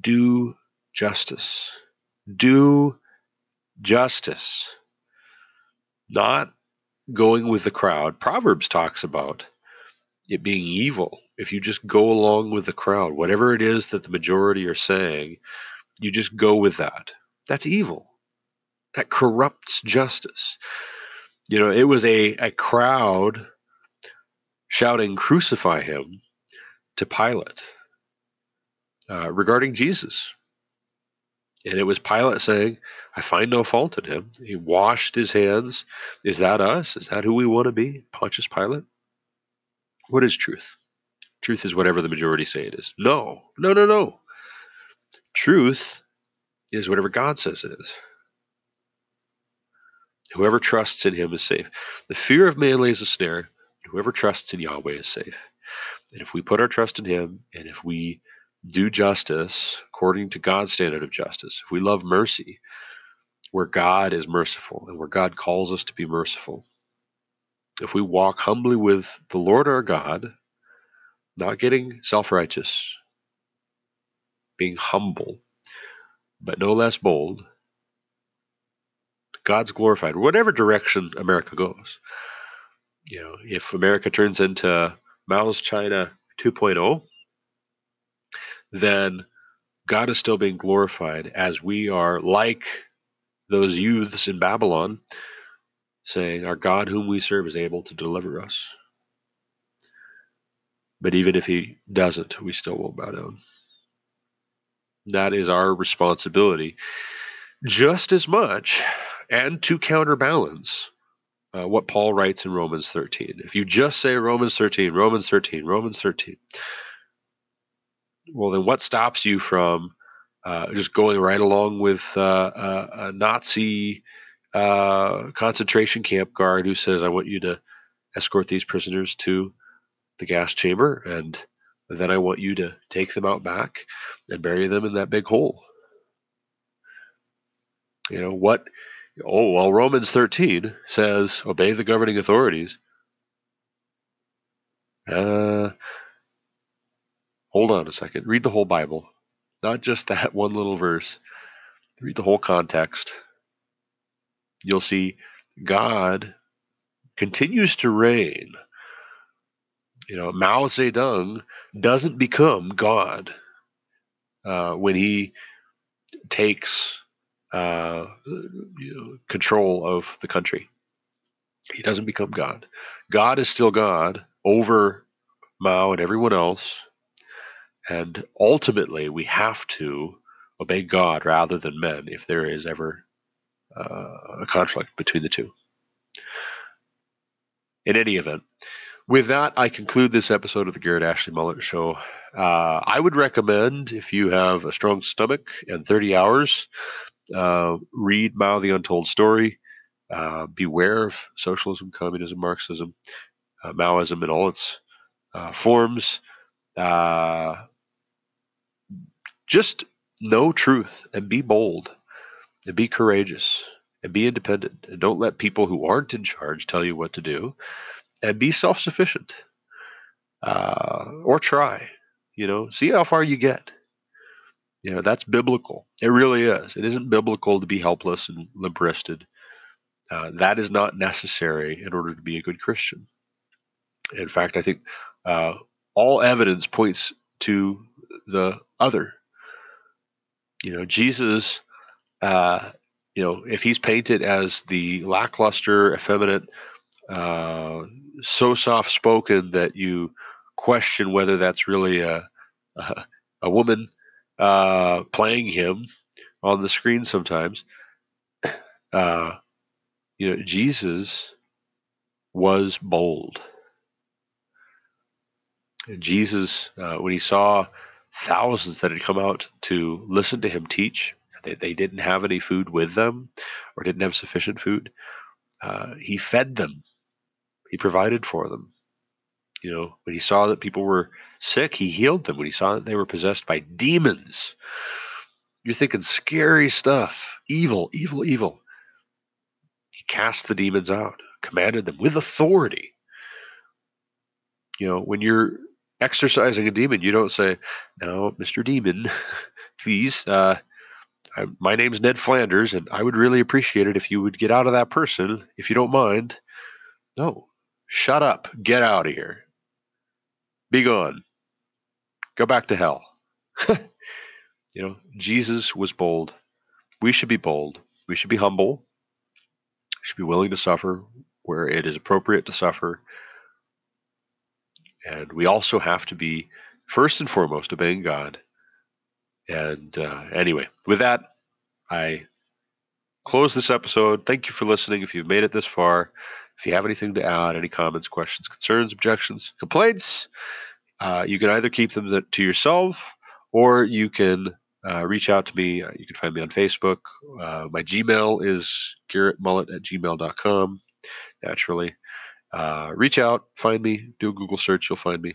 Do justice. Do justice. Not going with the crowd. Proverbs talks about it being evil if you just go along with the crowd. Whatever it is that the majority are saying, you just go with that. That's evil that corrupts justice. You know, it was a, a crowd shouting, Crucify him to Pilate uh, regarding Jesus. And it was Pilate saying, I find no fault in him. He washed his hands. Is that us? Is that who we want to be? Pontius Pilate? What is truth? Truth is whatever the majority say it is. No, no, no, no. Truth is whatever God says it is. Whoever trusts in him is safe. The fear of man lays a snare. Whoever trusts in Yahweh is safe. And if we put our trust in him, and if we do justice according to God's standard of justice, if we love mercy, where God is merciful and where God calls us to be merciful, if we walk humbly with the Lord our God, not getting self righteous, being humble, but no less bold, God's glorified, whatever direction America goes. You know, if America turns into Mao's China 2.0, then God is still being glorified as we are like those youths in Babylon, saying, Our God, whom we serve, is able to deliver us. But even if he doesn't, we still won't bow down. That is our responsibility just as much and to counterbalance uh, what Paul writes in Romans 13. If you just say Romans 13, Romans 13, Romans 13, well, then what stops you from uh, just going right along with uh, a, a, Nazi uh, concentration camp guard who says, I want you to escort these prisoners to the gas chamber, and then I want you to take them out back and bury them in that big hole? You know, what Oh, well, Romans 13 says, obey the governing authorities. Uh, hold on a second. Read the whole Bible, not just that one little verse. Read the whole context. You'll see God continues to reign. You know, Mao Zedong doesn't become God uh, when he takes uh, you know, control of the country. He doesn't become God. God is still God over Mao and everyone else. And ultimately, we have to obey God rather than men if there is ever uh, a conflict between the two. In any event, with that, I conclude this episode of the Garrett Ashley Mullet Show. Uh, I would recommend, if you have a strong stomach and 30 hours, uh, read Mao the Untold Story. Uh, beware of socialism, communism, Marxism, uh, Maoism in all its uh, forms. Uh, just know truth and be bold and be courageous and be independent and don't let people who aren't in charge tell you what to do and be self-sufficient uh, or try you know see how far you get you know that's biblical. It really is. It isn't biblical to be helpless and limp-wristed. Uh, that is not necessary in order to be a good christian. In fact i think uh, all evidence points to the other. You know jesus uh, you know if he's painted as the lackluster effeminate uh, so soft spoken that you question whether that's really a a, a woman uh, playing him on the screen sometimes. Uh, you know, Jesus was bold. Jesus, uh, when he saw thousands that had come out to listen to him teach, they, they didn't have any food with them or didn't have sufficient food. Uh, he fed them he provided for them. You know, when he saw that people were sick, he healed them. When he saw that they were possessed by demons, you're thinking scary stuff, evil, evil, evil. He cast the demons out, commanded them with authority. You know, when you're exorcising a demon, you don't say, "No, Mister Demon, please, uh, I, my name's Ned Flanders, and I would really appreciate it if you would get out of that person, if you don't mind." No, Shut up. Get out of here. Be gone. Go back to hell. you know, Jesus was bold. We should be bold. We should be humble. We should be willing to suffer where it is appropriate to suffer. And we also have to be, first and foremost, obeying God. And uh, anyway, with that, I close this episode. Thank you for listening. If you've made it this far, if you have anything to add, any comments, questions, concerns, objections, complaints, uh, you can either keep them to yourself or you can uh, reach out to me. Uh, you can find me on Facebook. Uh, my Gmail is garrettmullet at gmail.com, naturally. Uh, reach out, find me, do a Google search, you'll find me,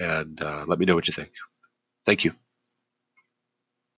and uh, let me know what you think. Thank you.